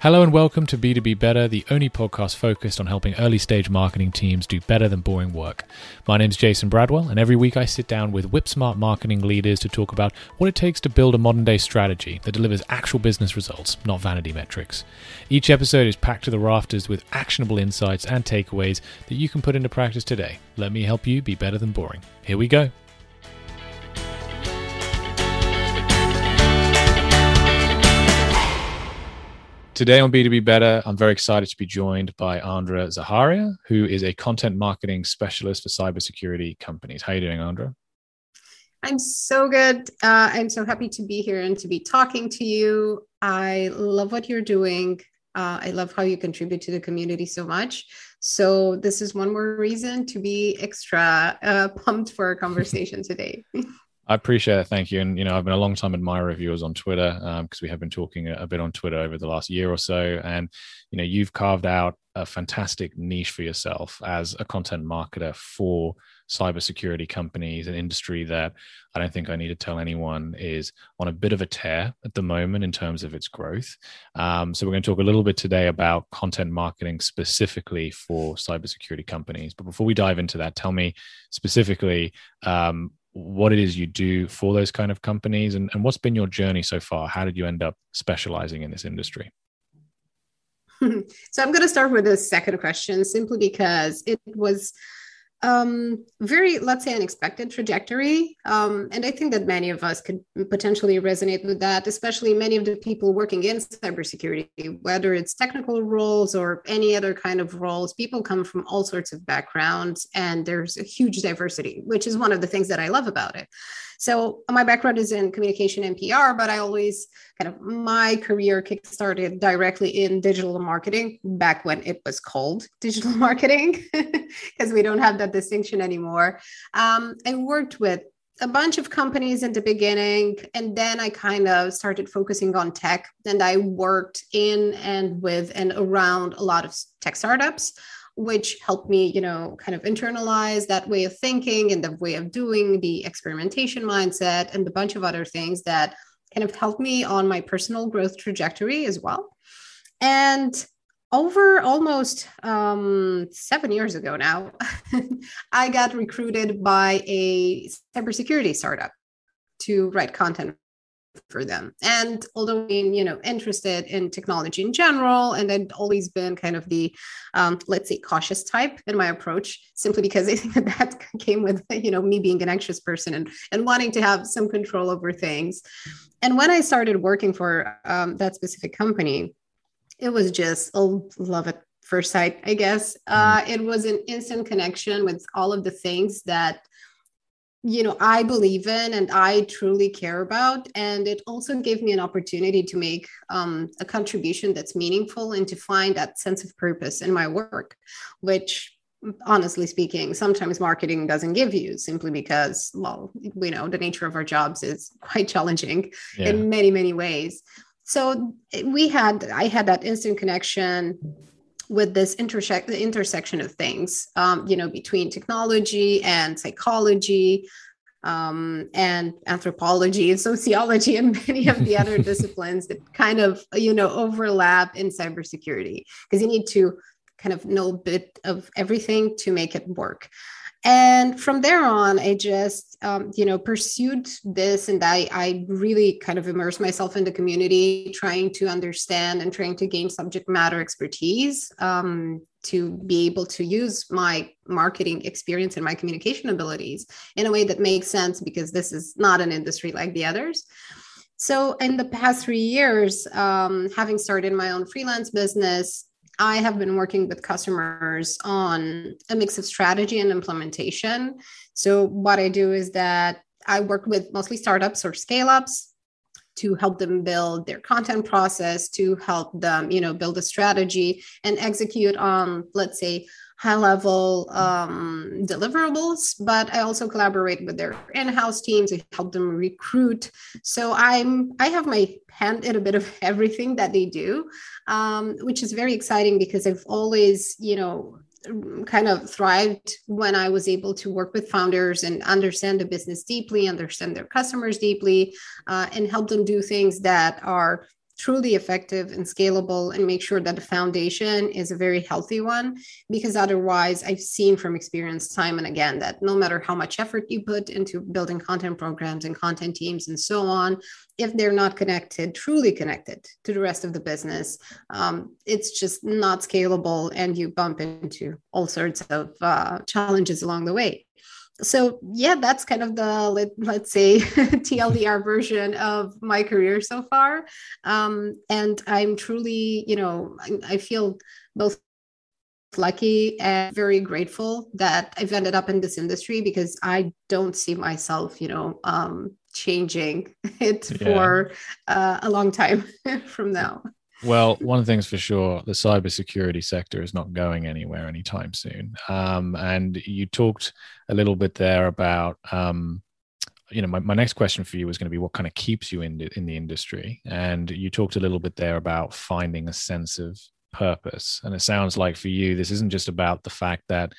Hello and welcome to B2B Better, the only podcast focused on helping early stage marketing teams do better than boring work. My name is Jason Bradwell, and every week I sit down with whip smart marketing leaders to talk about what it takes to build a modern day strategy that delivers actual business results, not vanity metrics. Each episode is packed to the rafters with actionable insights and takeaways that you can put into practice today. Let me help you be better than boring. Here we go. Today on B2B Better, I'm very excited to be joined by Andra Zaharia, who is a content marketing specialist for cybersecurity companies. How are you doing, Andra? I'm so good. Uh, I'm so happy to be here and to be talking to you. I love what you're doing. Uh, I love how you contribute to the community so much. So, this is one more reason to be extra uh, pumped for our conversation today. I appreciate it. Thank you. And, you know, I've been a long time admirer of yours on Twitter because um, we have been talking a, bit on Twitter over the last year or so. And, you know, you've carved out a fantastic niche for yourself as a content marketer for cybersecurity companies, an industry that I don't think I need to tell anyone is on a bit of a tear at the moment in terms of its growth. Um, so, we're going to talk a little bit today about content marketing specifically for cybersecurity companies. But before we dive into that, tell me specifically um, what it is you do for those kind of companies and, and what's been your journey so far? How did you end up specializing in this industry? So i'm going to start with the second question simply because it was um, very, let's say, unexpected trajectory. Um, and I think that many of us could potentially resonate with that, especially many of the people working in cybersecurity, whether it's technical roles or any other kind of roles. People come from all sorts of backgrounds, and there's a huge diversity, which is one of the things that I love about it. So my background is in communication and PR, but I always kind of my career kickstarted directly in digital marketing back when it was called digital marketing, because we don't have that distinction anymore. Um, I worked with a bunch of companies in the beginning and then i kind of started focusing on tech and i worked in and with and around a lot of tech startups which helped me, you know, kind of internalize that way of thinking and the way of doing the experimentation mindset and a bunch of other things that kind of helped me on my personal growth trajectory as well. And over almost um, seven years ago now, I got recruited by a cybersecurity startup to write content for them. And although being, you know, interested in technology in general, and I'd always been kind of the, um, let's say, cautious type in my approach, simply because I think that that came with, you know, me being an anxious person and and wanting to have some control over things. And when I started working for um, that specific company, it was just oh, love at first sight, I guess. Uh, mm-hmm. it was an instant connection with all of the things that you know i believe in and i truly care about and it also gave me an opportunity to make um, a contribution that's meaningful and to find that sense of purpose in my work which honestly speaking sometimes marketing doesn't give you simply because well we know the nature of our jobs is quite challenging yeah. in many many ways so we had i had that instant connection with this intersect the intersection of things um, you know between technology and psychology um, and anthropology and sociology and many of the other disciplines that kind of you know overlap in cybersecurity. Because you need to kind of know a bit of everything to make it work and from there on i just um, you know pursued this and I, I really kind of immersed myself in the community trying to understand and trying to gain subject matter expertise um, to be able to use my marketing experience and my communication abilities in a way that makes sense because this is not an industry like the others. So in the past three years um, having started my own freelance business I have been working with customers on a mix of strategy and implementation. So, what I do is that I work with mostly startups or scale ups to help them build their content process, to help them, you know, build a strategy and execute on, let's say, high level um, deliverables, but I also collaborate with their in-house teams to help them recruit. So I'm I have my hand in a bit of everything that they do, um, which is very exciting because I've always, you know, kind of thrived when I was able to work with founders and understand the business deeply, understand their customers deeply, uh, and help them do things that are truly effective and scalable and make sure that the foundation is a very healthy one because otherwise i've seen from experience time and again that no matter how much effort you put into building content programs and content teams and so on if they're not connected truly connected to the rest of the business um, it's just not scalable and you bump into all sorts of uh, challenges along the way so yeah that's kind of the let, let's say tldr version of my career so far um, and i'm truly you know I, I, feel both lucky and very grateful that i've ended up in this industry because i don't see myself you know um, changing it yeah. for uh, a long time from now well, one of the things for sure, the cybersecurity sector is not going anywhere anytime soon. Um, and you talked a little bit there about, um, you know, my, my next question for you was going to be what kind of keeps you in the, in the industry. And you talked a little bit there about finding a sense of purpose. And it sounds like for you, this isn't just about the fact that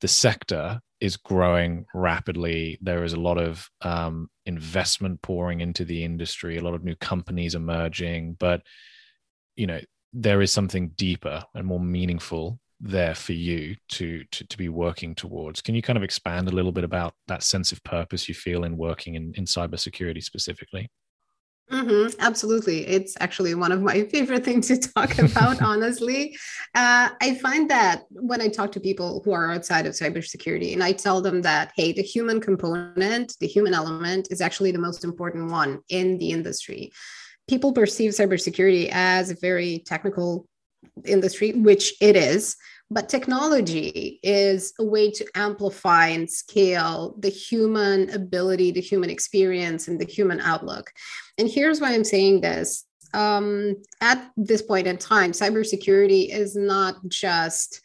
the sector is growing rapidly. There is a lot of um, investment pouring into the industry, a lot of new companies emerging, but you know there is something deeper and more meaningful there for you to, to to be working towards can you kind of expand a little bit about that sense of purpose you feel in working in, in cybersecurity specifically Mm-hmm, absolutely. It's actually one of my favorite things to talk about, honestly. Uh, I find that when I talk to people who are outside of cybersecurity and I tell them that, hey, the human component, the human element is actually the most important one in the industry people perceive cybersecurity as a very technical industry, which it is. But technology is a way to amplify and scale the human ability, the human experience, and the human outlook. And here's why I'm saying this. Um, at this point in time, cybersecurity is not just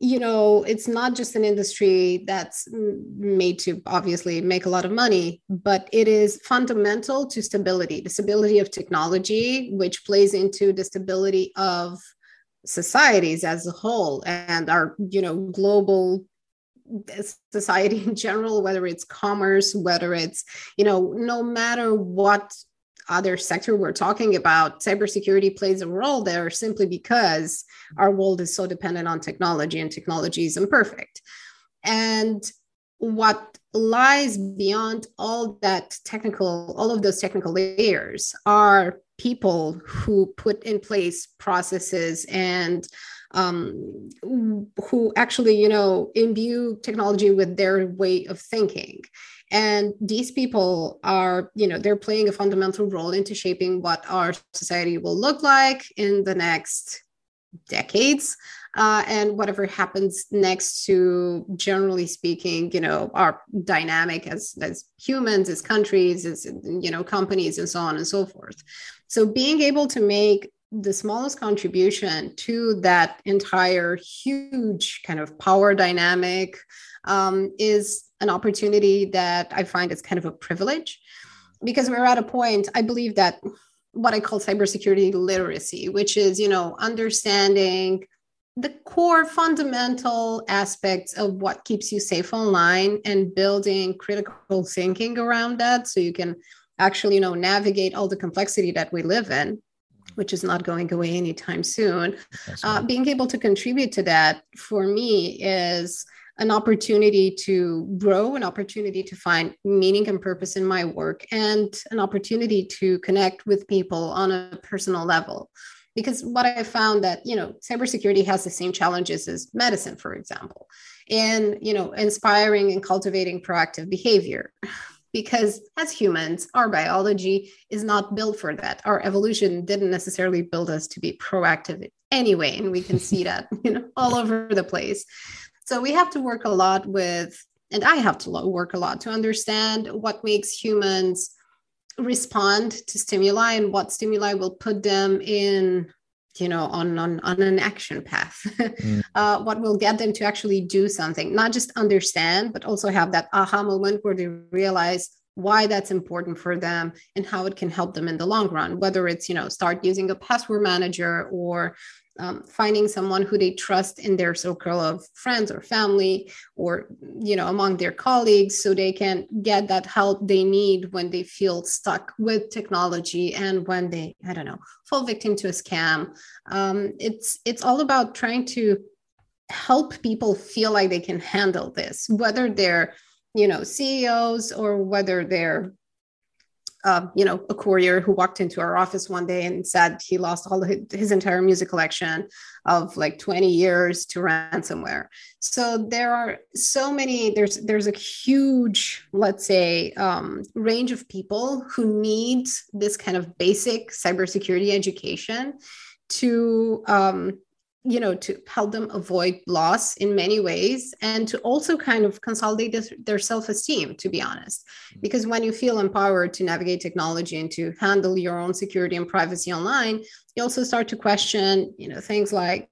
you know it's not just an industry that's made to obviously make a lot of money but it is fundamental to stability the stability of technology which plays into the stability of societies as a whole and our you know global eh, society in general whether it's commerce whether it's you know no matter what other sector we're talking about, cybersecurity plays a role there simply because our world is so dependent on technology and technology is imperfect. And what lies beyond all that technical, all of those technical layers are people who put in place processes and um, who actually, you know, imbue technology with their way of thinking and these people are you know they're playing a fundamental role into shaping what our society will look like in the next decades uh, and whatever happens next to generally speaking you know our dynamic as as humans as countries as you know companies and so on and so forth. So being able to make the smallest contribution to that entire huge kind of power dynamic um, is an opportunity that I find is kind of a privilege because we're at a point, I believe that what I call cybersecurity literacy, which is, you know, understanding the core fundamental aspects of what keeps you safe online and building critical thinking around that so you can actually, you know, navigate all the complexity that we live in which is not going away anytime soon. Uh, being able to contribute to that for me is an opportunity to grow, an opportunity to find meaning and purpose in my work, and an opportunity to connect with people on a personal level. Because what I found that, you know, cybersecurity has the same challenges as medicine, for example, and, you know, inspiring and cultivating proactive behavior. Because as humans, our biology is not built for that. Our evolution didn't necessarily build us to be proactive anyway. And we can see that, you know, all over the place. So we have to work a lot with, and I have to work a lot to understand what makes humans respond to stimuli and what stimuli will put them in you know on on, on an action path mm. uh, what will get them to actually do something not just understand but also have that aha moment where they realize why that's important for them and how it can help them in the long run whether it's you know start using a password manager or um, finding someone who they trust in their circle of friends or family or you know among their colleagues so they can get that help they need when they feel stuck with technology and when they i don't know fall victim to a scam. Um, it's it's all about trying to help people feel like they can handle this whether they're you know ceos or whether they're uh, you know, a courier who walked into our office one day and said he lost all his, his entire music collection of like 20 years to ransomware. So there are so many. There's there's a huge, let's say, um, range of people who need this kind of basic cybersecurity education to um, you know to help them avoid loss in many ways and to also kind of consolidate their self-esteem to be honest mm-hmm. because when you feel empowered to navigate technology and to handle your own security and privacy online you also start to question you know things like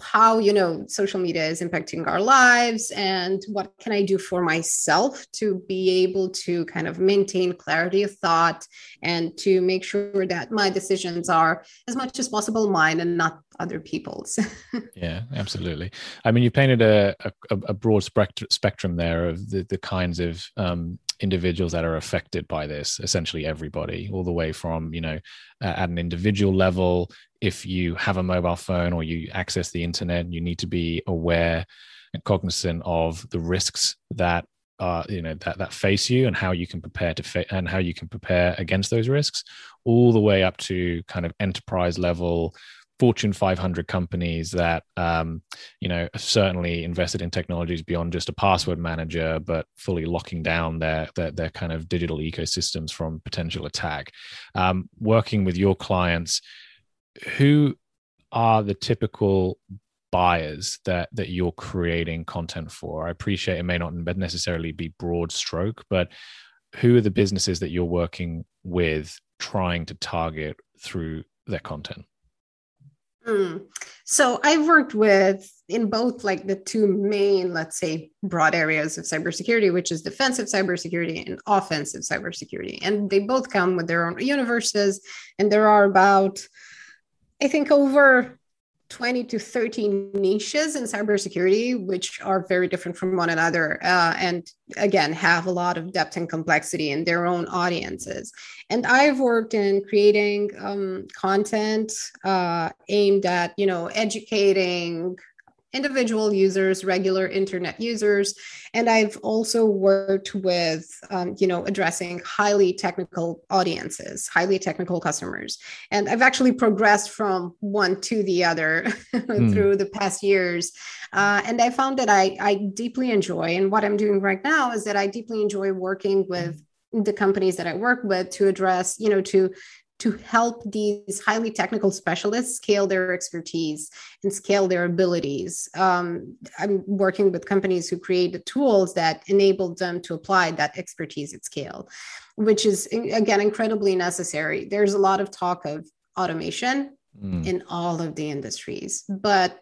how you know social media is impacting our lives and what can i do for myself to be able to kind of maintain clarity of thought and to make sure that my decisions are as much as possible mine and not other people's. Yeah absolutely. I mean you painted a, a, a broad spectrum there of the, the kinds of um, individuals that are affected by this essentially everybody all the way from you know uh, at an individual level if you have a mobile phone or you access the internet you need to be aware and cognizant of the risks that are you know that that face you and how you can prepare to fa- and how you can prepare against those risks all the way up to kind of enterprise level Fortune 500 companies that um, you know certainly invested in technologies beyond just a password manager, but fully locking down their their, their kind of digital ecosystems from potential attack. Um, working with your clients, who are the typical buyers that that you're creating content for? I appreciate it may not necessarily be broad stroke, but who are the businesses that you're working with trying to target through their content? Mm. So I've worked with in both like the two main, let's say, broad areas of cybersecurity, which is defensive cybersecurity and offensive cybersecurity. And they both come with their own universes. And there are about, I think, over 20 to 30 niches in cybersecurity, which are very different from one another. Uh, and again, have a lot of depth and complexity in their own audiences. And I've worked in creating um, content uh, aimed at, you know, educating individual users, regular internet users. And I've also worked with, um, you know, addressing highly technical audiences, highly technical customers. And I've actually progressed from one to the other mm. through the past years. Uh, and I found that I, I deeply enjoy, and what I'm doing right now is that I deeply enjoy working with the companies that I work with to address, you know, to to help these highly technical specialists scale their expertise and scale their abilities. Um, I'm working with companies who create the tools that enable them to apply that expertise at scale, which is, again, incredibly necessary. There's a lot of talk of automation mm. in all of the industries. But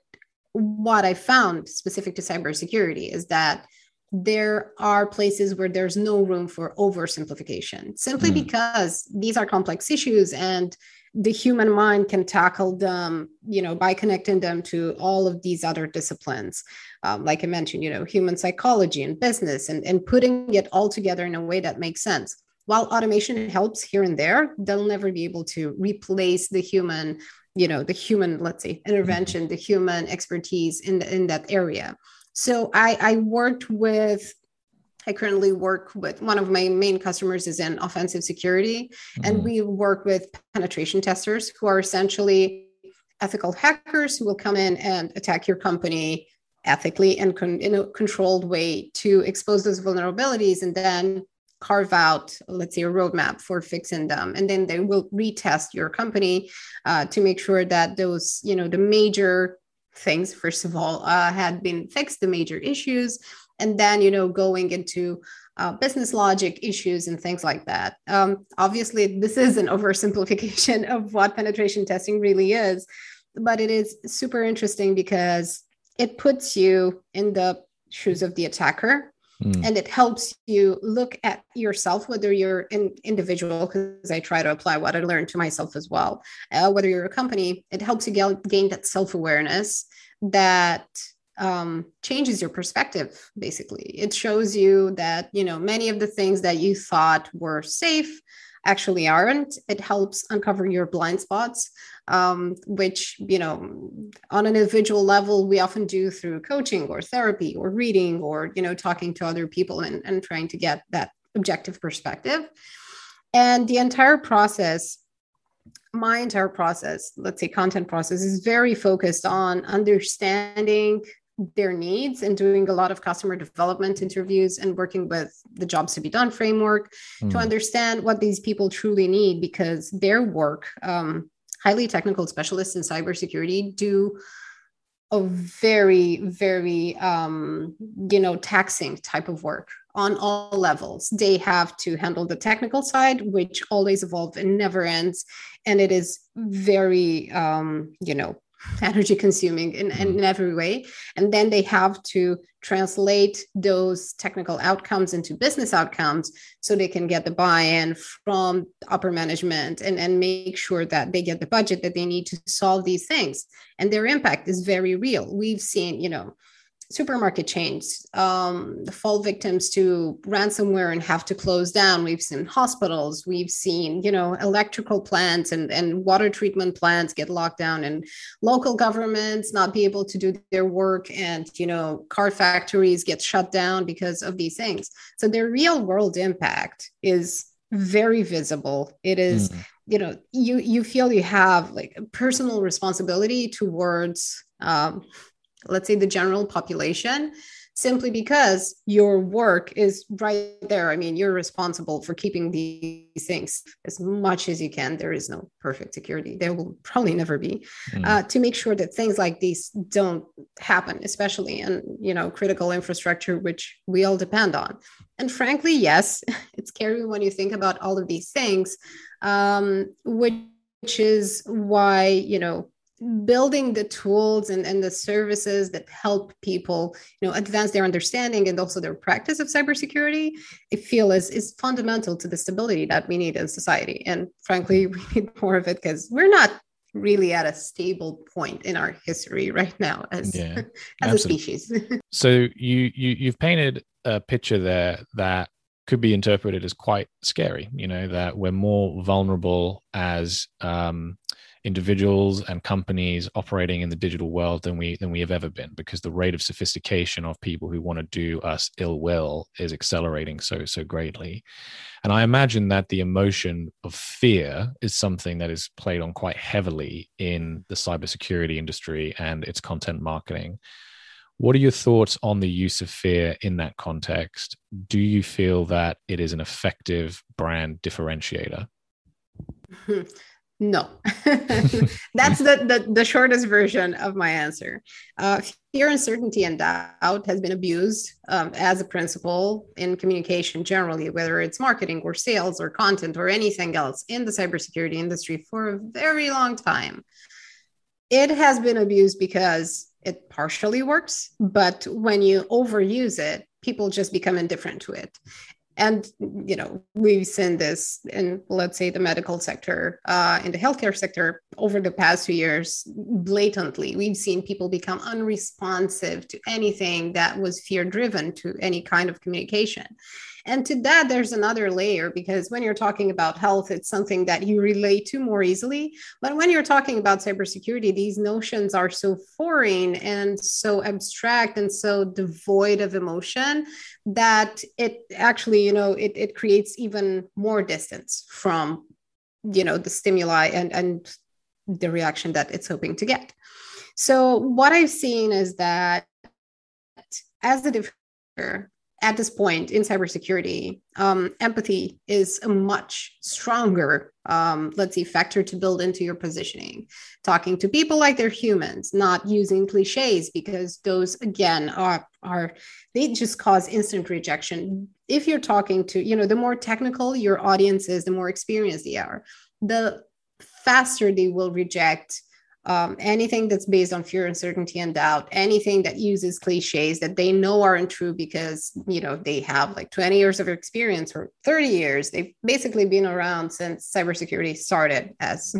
what I found specific to cybersecurity is that there are places where there's no room for oversimplification simply mm. because these are complex issues and the human mind can tackle them you know by connecting them to all of these other disciplines. Um, like i mentioned you know human psychology and business and, and putting it all together in a way that makes sense. While automation helps here and there they'll never be able to replace the human you know the human let's say intervention the human expertise in, the, in that area so I, I worked with I currently work with one of my main customers is in offensive security, mm-hmm. and we work with penetration testers who are essentially ethical hackers who will come in and attack your company ethically and con- in a controlled way to expose those vulnerabilities and then carve out let's say a roadmap for fixing them and then they will retest your company uh, to make sure that those you know the major things. First of all uh, had been fixed the major issues and then you know going into uh, business logic issues and things like that. Um, obviously this is an oversimplification of what penetration testing really is but it is super interesting because it puts you in the shoes of the attacker Mm. And it helps you look at yourself, whether you're an individual, because I try to apply what I learned to myself as well, uh, whether you're a company, it helps you get, gain that self awareness that um, changes your perspective basically. It shows you that you know many of the things that you thought were safe actually aren't. It helps uncover your blind spots um, which you know on an individual level we often do through coaching or therapy or reading or you know talking to other people and, and trying to get that objective perspective and the entire process my entire process let's say content process is very focused on understanding their needs and doing a lot of customer development interviews and working with the jobs to be done framework mm. to understand what these people truly need because their work um, highly technical specialists in cybersecurity do a very very um, you know taxing type of work on all levels. They have to handle the technical side which always evolves and never ends. And it is very um, you know energy consuming in, in, in every way. And then they have to translate those technical outcomes into business outcomes so they can get the buy-in from upper management and, and make sure that they get the budget that they need to solve these things. And their impact is very real. We've seen, you know, supermarket chains um, fall victims to ransomware and have to close down. We've seen hospitals, we've seen, you know, electrical plants and, and water treatment plants get locked down and local governments not be able to do their work and, you know, car factories get shut down because of these things. So their real world impact is very visible. It is, mm. you know, you you feel you have like personal responsibility towards um, let's say the general population simply because your work is right there. I mean, you're responsible for keeping these things as much as you can. There is no perfect security. There will probably never be mm. uh, to make sure that things like these don't happen, especially in you know critical infrastructure, which we all depend on. And frankly, yes, it's scary when you think about all of these things, um, which is why you know building the tools and, and the services that help people you know advance their understanding and also their practice of cybersecurity i feel is is fundamental to the stability that we need in society. And frankly we need more of it because we're not really at a stable point in our history right now as yeah, as a species. So you you you've painted a picture there that could be interpreted as quite scary you know that we're more vulnerable as um individuals and companies operating in the digital world than we than we have ever been because the rate of sophistication of people who want to do us ill will is accelerating so so greatly. And i imagine that the emotion of fear is something that is played on quite heavily in the cybersecurity industry and its content marketing. What are your thoughts on the use of fear in that context? Do you feel that it is an effective brand differentiator No, that's the, the, the shortest version of my answer. Uh, fear, uncertainty, and doubt has been abused um, as a principle in communication generally, whether it's marketing or sales or content or anything else in the cybersecurity industry for a very long time. It has been abused because it partially works, but when you overuse it, people just become indifferent to it and you know we've seen this in let's say the medical sector uh, in the healthcare sector over the past few years blatantly. We've seen people become unresponsive to anything that was fear driven to any kind of communication and to that, there's another layer because when you're talking about health, it's something that you relate to more easily. But when you're talking about cybersecurity, these notions are so foreign and so abstract and so devoid of emotion that it actually, you know, it, it creates even more distance from, you know, the stimuli and, and the reaction that it's hoping to get. So what I've seen is that as a differ at this point in cybersecurity, um, empathy is a much stronger, um, let's see, factor to build into your positioning. Talking to people like they're humans, not using cliches because those again are are they just cause instant rejection. If you're talking to, you know, the more technical your audience is, the more experienced they are, the faster they will reject um, anything that's based on fear, uncertainty, and doubt, anything that uses cliches that they know aren't true because you know they have like 20 years of experience or 30 years. They've basically been around since cybersecurity started as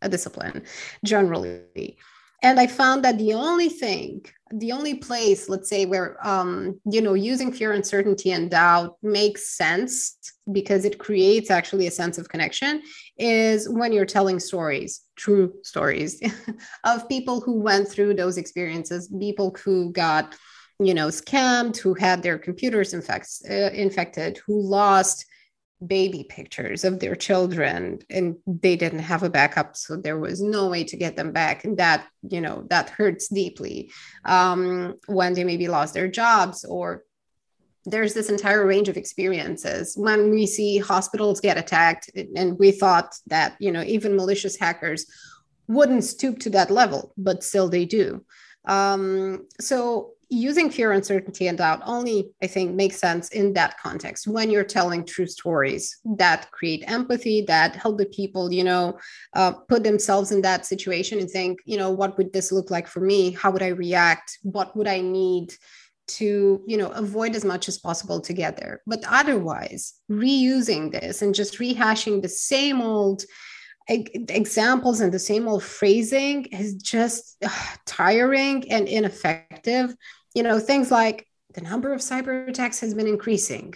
a discipline, generally. And I found that the only thing the only place let's say where um, you know using fear uncertainty and doubt makes sense because it creates actually a sense of connection is when you're telling stories true stories of people who went through those experiences people who got you know scammed who had their computers uh, infected who lost baby pictures of their children and they didn't have a backup so there was no way to get them back and that you know that hurts deeply. Um, when they maybe lost their jobs or there's this entire range of experiences. When we see hospitals get attacked and we thought that you know even malicious hackers wouldn't stoop to that level but still they do. Um, so using fear, uncertainty, and doubt only, I think, makes sense in that context when you're telling true stories that create empathy, that help the people, you know, uh, put themselves in that situation and think, you know, what would this look like for me? How would I react? What would I need? to you know avoid as much as possible to get there but otherwise reusing this and just rehashing the same old examples and the same old phrasing is just uh, tiring and ineffective you know, things like the number of cyber attacks has been increasing.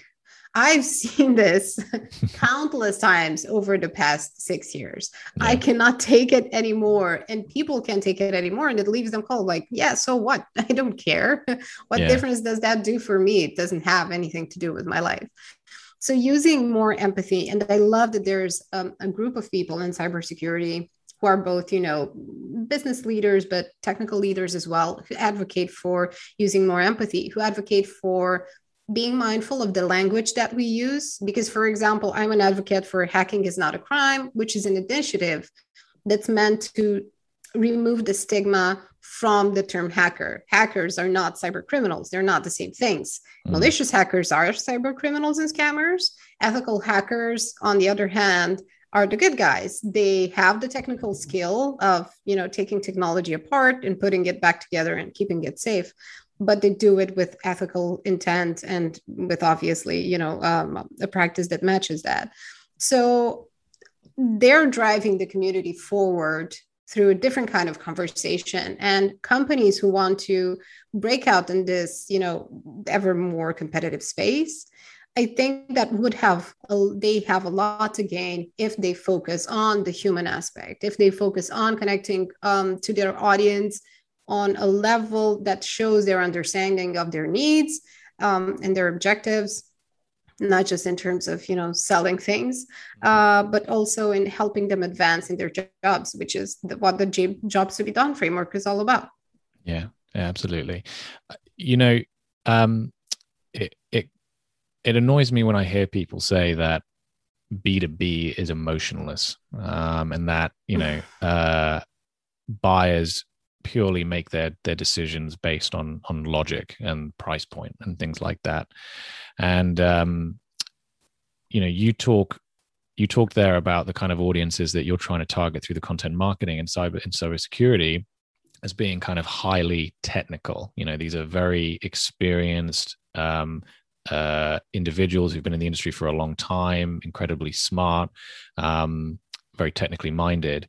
I've seen this countless times over the past six years. Yeah. I cannot take it anymore, and people can't take it anymore. And it leaves them cold like, yeah, so what? I don't care. what yeah. difference does that do for me? It doesn't have anything to do with my life. So, using more empathy, and I love that there's um, a group of people in cybersecurity who are both, you know, business leaders, but technical leaders as well, who advocate for using more empathy, who advocate for being mindful of the language that we use. Because, for example, I'm an advocate for hacking is not a crime, which is an initiative that's meant to remove the stigma from the term hacker. Hackers are not cyber criminals, they're not the same things. Mm. Malicious hackers are cyber criminals and scammers. Ethical hackers, on the other hand, are the good guys they have the technical skill of you know taking technology apart and putting it back together and keeping it safe but they do it with ethical intent and with obviously you know um, a practice that matches that so they're driving the community forward through a different kind of conversation. And companies who want to break out in this you know ever more competitive space I think that would have a, they have a lot to gain if they focus on the human aspect, if they focus on connecting um, to their audience on a level that shows their understanding of their needs um, and their objectives, not just in terms of you know selling things, mm-hmm. uh, but also in helping them advance in their jobs, which is the, what the jobs to be done framework is all about. Yeah, yeah absolutely. Uh, you know, um, it, it it annoys me when I hear people say that B2B is emotionless um, and that, you know, uh, buyers purely make their their decisions based on on logic and price point and things like that. And um, you know, you talk you talk there about the kind of audiences that you're trying to target through the content marketing and cyber and cybersecurity as being kind of highly technical. You know, these are very experienced um, uh, individuals who've been in the industry for a long time, incredibly smart, um, very technically minded.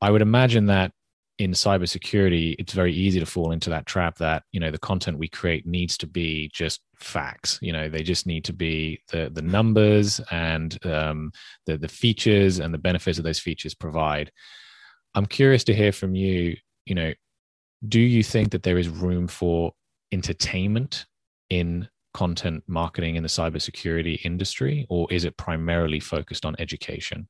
I would imagine that in cybersecurity, it's very easy to fall into that trap that you know the content we create needs to be just facts. You know, they just need to be the the numbers and um, the the features and the benefits that those features provide. I'm curious to hear from you. You know, do you think that there is room for entertainment in content marketing in the cybersecurity industry, or is it primarily focused on education?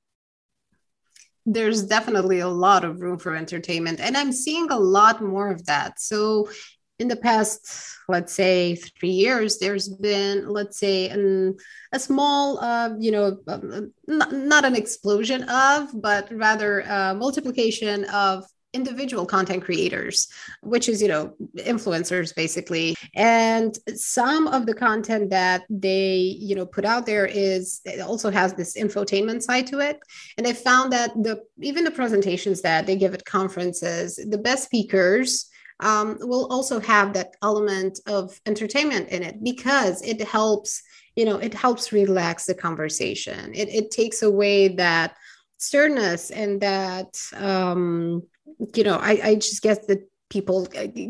There's definitely a lot of room for entertainment, and I'm seeing a lot more of that. So, in the past, let's say three years, there's been, let's say, an, a small, uh, you know, um, not, not, an explosion of, but rather a multiplication of individual content creators which is you know influencers basically. And some of the content that they you know put out there is it also has this infotainment side to it. And i found that the even the presentations that they give at conferences the best speakers um, will also have that element of entertainment in it because it helps you know it helps relax the conversation. It, it takes away that sternness and that um you know i i just guess that people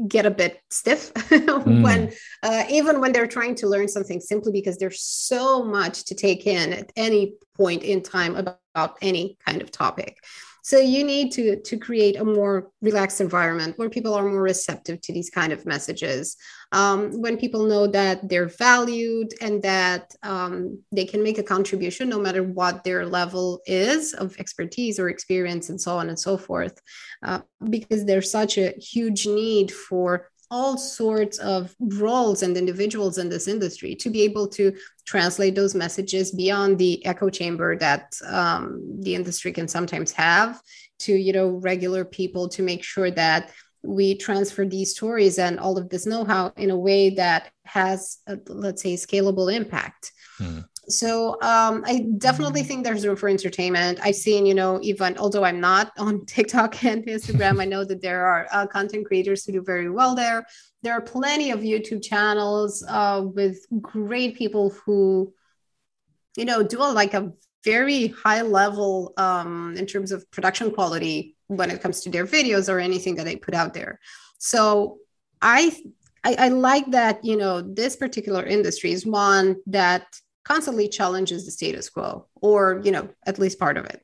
get a bit stiff mm. when uh, even when they're trying to learn something simply because there's so much to take in at any point in time about, about any kind of topic so you need to to create a more relaxed environment where people are more receptive to these kind of messages. Um, when people know that they're valued and that um, they can make a contribution no matter what their level is of expertise or experience and so on and so forth uh, because there's such a huge need for all sorts of roles and individuals in this industry to be able to translate those messages beyond the echo chamber that um, the industry can sometimes have to you know regular people to make sure that we transfer these stories and all of this know-how in a way that has a, let's say scalable impact. Hmm so um, I definitely mm-hmm. think there's room for entertainment. I've seen, you know, even although I'm not on TikTok and Instagram, I know that there are uh, content creators who do very well there. There are plenty of YouTube channels uh, with great people who, you know, do a, like a very high level um, in terms of production quality when it comes to their videos or anything that they put out there. So I I, I like that, you know, this particular industry is one that constantly challenges the status quo or you know at least part of it.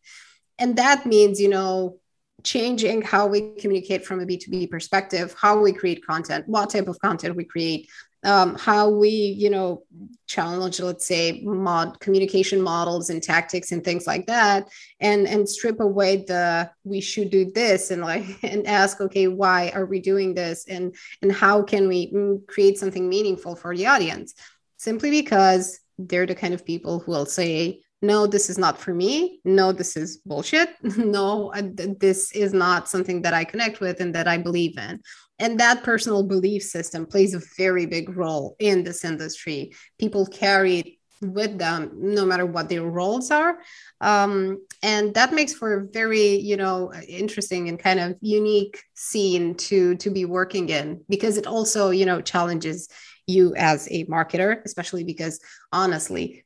And that means you know changing how we communicate from a b2b perspective how we create content what type of content we create um, how we you know challenge let's say mod communication models and tactics and things like that and and strip away the we should do this and like and ask okay why are we doing this? And and how can we mm, create something meaningful for the audience? Simply because they're the kind of people who will say no this is not for me. No this is bullshit. No this is not something that i connect with and that i believe in. And that personal belief system plays a very big role in this industry. People carry it with them no matter what their roles are. Um, and that makes for a very you know interesting and kind of unique scene to to be working in because it also you know challenges you as a marketer, especially because honestly,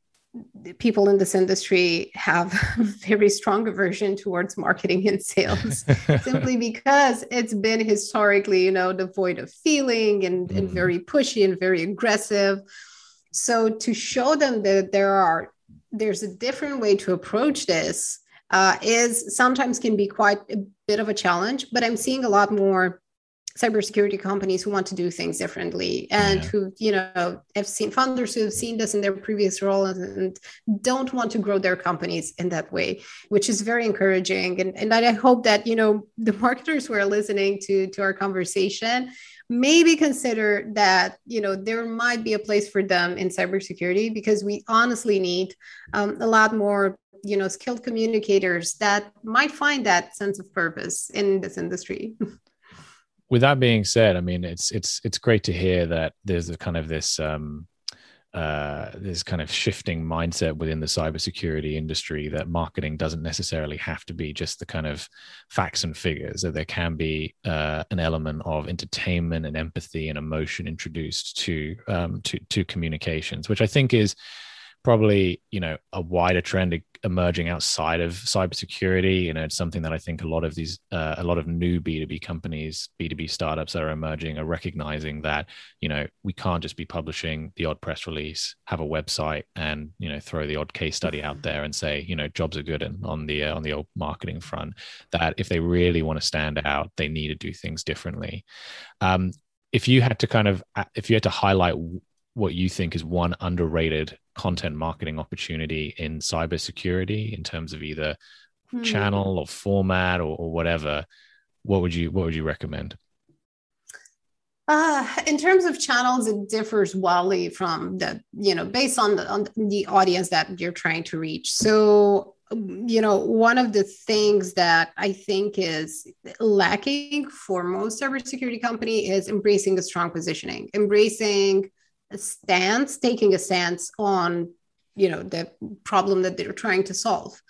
people in this industry have a very strong aversion towards marketing and sales simply because it's been historically you know devoid of feeling and, mm. and very pushy and very aggressive so to show them that there are there's a different way to approach this uh, is sometimes can be quite a bit of a challenge but i'm seeing a lot more cybersecurity companies who want to do things differently and yeah. who you know have seen founders who have seen this in their previous role and, don't want to grow their companies in that way which is very encouraging and, and i hope that you know the marketers who are listening to to our conversation maybe consider that you know there might be a place for them in cybersecurity because we honestly need um, a lot more you know skilled communicators that might find that sense of purpose in this industry with that being said, I mean, it's it's it's great to hear that there's a kind of this um, uh, this kind of shifting mindset within the cybersecurity industry that marketing doesn't necessarily have to be just the kind of facts and figures. That there can be uh, an element of entertainment and empathy and emotion introduced to um, to to communications, which I think is probably you know a wider trend emerging outside of cybersecurity. You know, it's something that I think a lot of these, uh, a lot of new B2B companies, B2B startups that are emerging are recognizing that, you know, we can't just be publishing the odd press release, have a website and, you know, throw the odd case study out there and say, you know, jobs are good and on the, uh, on the old marketing front that if they really want to stand out, they need to do things differently. Um, if you had to kind of, uh, if you had to highlight what you think is one underrated content marketing opportunity in cybersecurity in terms of either hmm. channel or format or, or, whatever, what would you what would you recommend? Uh, in terms of channels, it differs wildly from the, you know, based on the, on the audience that you're trying to reach. So you know, one of the things that I think is lacking for most cybersecurity company is embracing a strong positioning, embracing stance, taking a stance on, you know, the problem that they're trying to solve.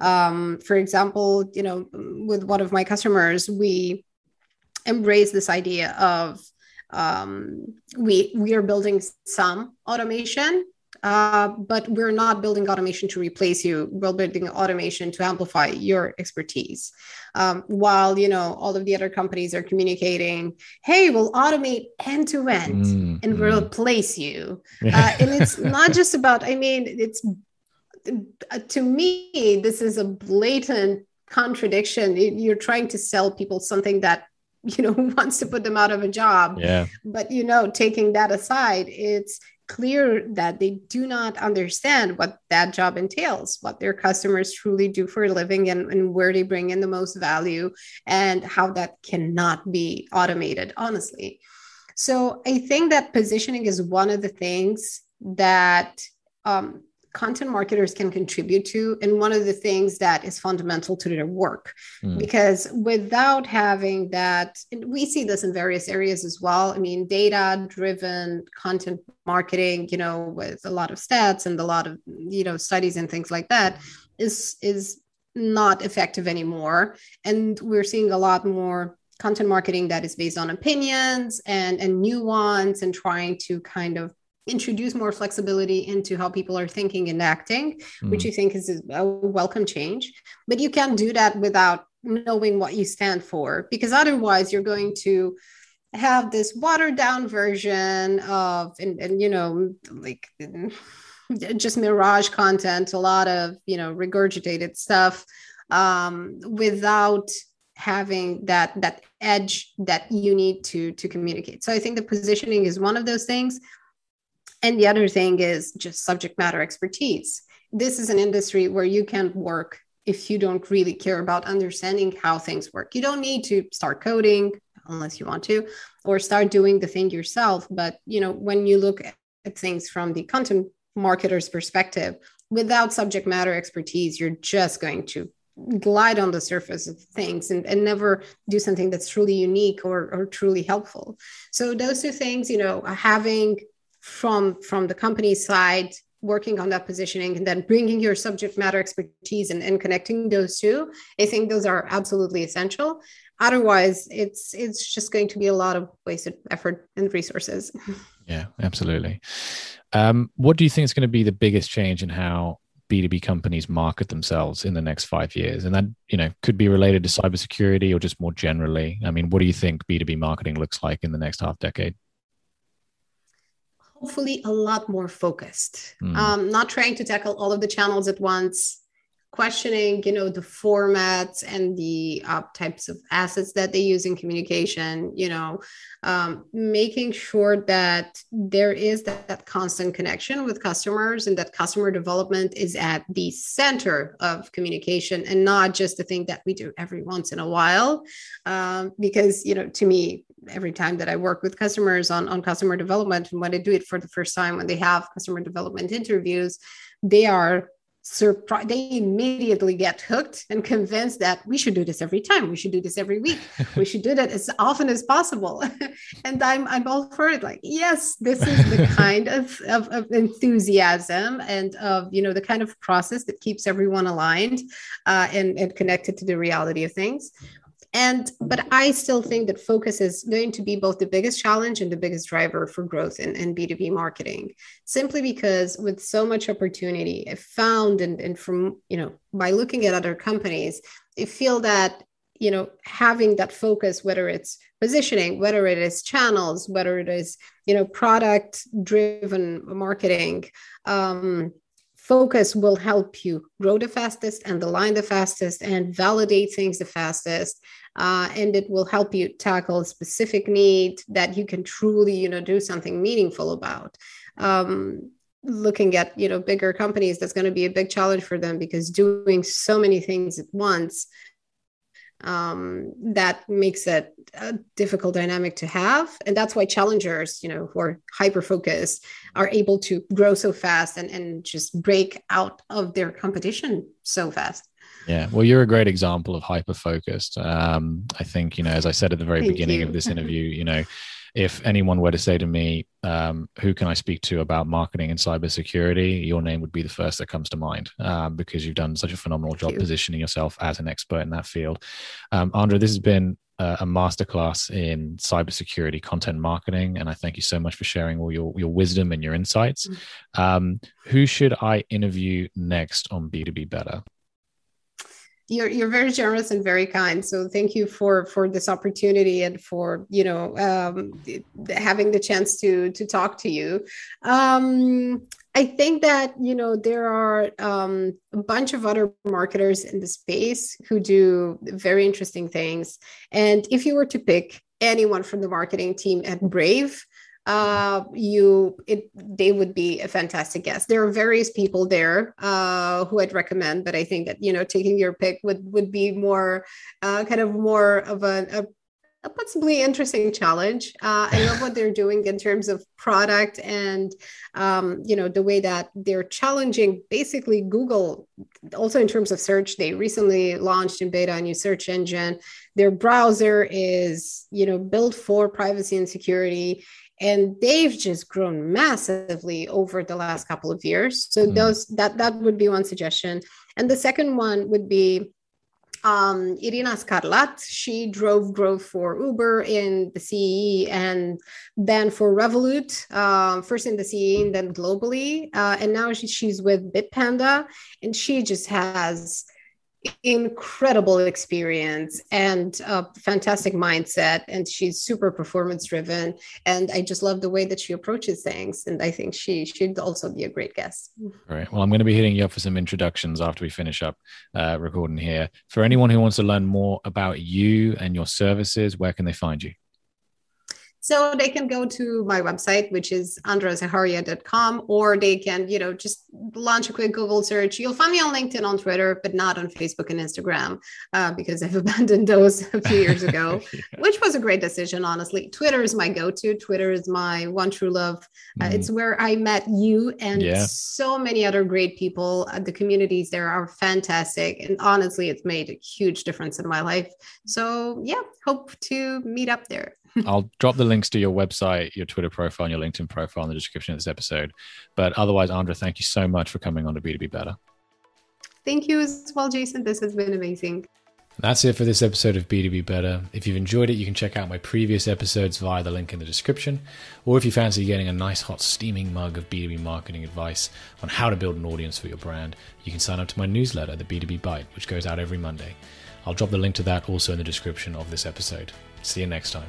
Um, for example, you know, with one of my customers, we embrace this idea of um, we we are building some automation uh, but we're not building automation to replace you. We're building automation to amplify your expertise. Um, while you know all of the other companies are communicating, "Hey, we'll automate end to end and mm-hmm. we'll replace you," uh, and it's not just about. I mean, it's uh, to me, this is a blatant contradiction. You're trying to sell people something that you know wants to put them out of a job. Yeah. But you know, taking that aside, it's clear that they do not understand what that job entails, what their customers truly do for a living, and, and where they bring in the most value, and how that cannot be automated, honestly. So I think that positioning is one of the things that um, content marketers can contribute to. And one of the things that is fundamental to their work mm. because without having that we see this in various areas as well. I mean data driven content marketing you know with a lot of stats and a lot of you know studies and things like that is is not effective anymore. And we're seeing a lot more content marketing that is based on opinions and and nuance and trying to kind of introduce more flexibility into how people are thinking and acting, mm. which you think is a welcome change. But you can't do that without knowing what you stand for, because otherwise you're going to have this watered down version of, and, and you know, like just mirage content, a lot of, you know, regurgitated stuff um, without having that that edge that you need to to communicate so i think the positioning is one of those things and the other thing is just subject matter expertise. This is an industry where you can't work if you don't really care about understanding how things work. You don't need to start coding unless you want to or start doing the thing yourself, but you know, when you look at things from the content marketer's perspective, without subject matter expertise, you're just going to glide on the surface of things and, and never do something that's truly unique or, or truly helpful. So those two things, you know, having from from the company side working on that positioning and then bringing your subject matter expertise and, and connecting those two i think those are absolutely essential. Otherwise it's it's just going to be a lot of wasted effort and resources. Yeah absolutely. Um, what do you think is going to be the biggest change in how b2b companies market themselves in the next five years? And that you know could be related to cybersecurity or just more generally. I mean what do you think b2b marketing looks like in the next half decade hopefully a lot more focused mm. um, not trying to tackle all of the channels at once questioning you know the formats and the uh, types of assets that they use in communication you know um, making sure that there is that, that, constant connection with customers and that customer development is at the center of communication and not just the thing that we do every once in a while um, because you know to me every time that i work with customers on, on customer development and when I do it for the first time when they have customer development interviews they are surprised they immediately get hooked and convinced that we should do this every time we should do this every week we should do that as often as possible. And i'm i'm all for it like yes this is the kind of, of, of enthusiasm and of you know the kind of process that keeps everyone aligned uh, and, and connected to the reality of things and but i still think that focus is going to be both the biggest challenge and the biggest driver for growth in, in b2b marketing simply because with so much opportunity i found and, and from you know by looking at other companies i feel that you know having that focus whether it's positioning whether it is channels whether it is you know product driven marketing um, focus will help you grow the fastest and align the fastest and validate things the fastest uh, and it will help you tackle a specific need that you can truly you know do something meaningful about. Um, looking at you know bigger companies that's going to be a big challenge for them because doing so many things at once um, that makes it a difficult dynamic to have and that's why challengers you know who are hyper focused are able to grow so fast and, and just break out of their competition so fast yeah, well, you're a great example of hyper focused. Um, I think, you know, as I said at the very Thank beginning you. of this interview, you know, if anyone were to say to me, um, who can I speak to about marketing and cybersecurity, your name would be the first that comes to mind um, because you've done such a phenomenal job you. positioning yourself as an expert in that field. Um, Andra, this has been a, a masterclass in cybersecurity content marketing, and I thank you so much for sharing all your, your wisdom and your insights. Mm-hmm. who should I interview next on B2B Better? You're you're very generous and very kind. So thank you for for this opportunity and for you know um, having the chance to to talk to you. Um, i think that you know there are um, a bunch of other marketers in the space who do very interesting things. And if you were to pick anyone from the marketing team at brave uh, you it they would be a fantastic guest. There are various people there uh, who I'd recommend, but I think that you know taking your pick would would be more uh, kind of more of a, a a possibly interesting challenge. Uh, I love what they're doing in terms of product and um, you know the way that they're challenging basically Google. Also in terms of search, they recently launched in beta a new search engine. Their browser is you know built for privacy and security and they've just grown massively over the last couple of years so mm. those that that would be one suggestion and the second one would be um, Irina Scarlat, she drove growth for Uber in the CE and then for Revolut, uh, first in the CE and then globally. Uh, and now she, she's with Bitpanda and she just has incredible experience and a fantastic mindset. And she's super performance driven. And i just love the way that she approaches things. And i think she should also be a great guest. Right. well i'm going to be hitting you up for some introductions after we finish up uh, recording here. For anyone who wants to learn more about you and your services where can they find you so they can go to my website, which is andrazaharia.com, or they can, you know, just launch a quick Google search. You'll find me on LinkedIn, on Twitter, but not on Facebook and Instagram uh, because I've abandoned those a few years ago, yeah. which was a great decision, honestly. Twitter is my go to. Twitter is my one true love. Uh, mm. It's where I met you and yeah. so many other great people. Uh, the communities there are fantastic. And honestly, it's made a huge difference in my life. So, yeah, hope to meet up there. I'll drop the links to your website, your Twitter profile, and your LinkedIn profile in the description of this episode. But otherwise, Andra, thank you so much for coming on to B2B Better. Thank you as well, Jason. This has been amazing. That's it for this episode of B2B Better. If you've enjoyed it, you can check out my previous episodes via the link in the description. Or if you fancy getting a nice, hot, steaming mug of B2B marketing advice on how to build an audience for your brand, you can sign up to my newsletter, the B2B Bite, which goes out every Monday. I'll drop the link to that also in the description of this episode. See you next time.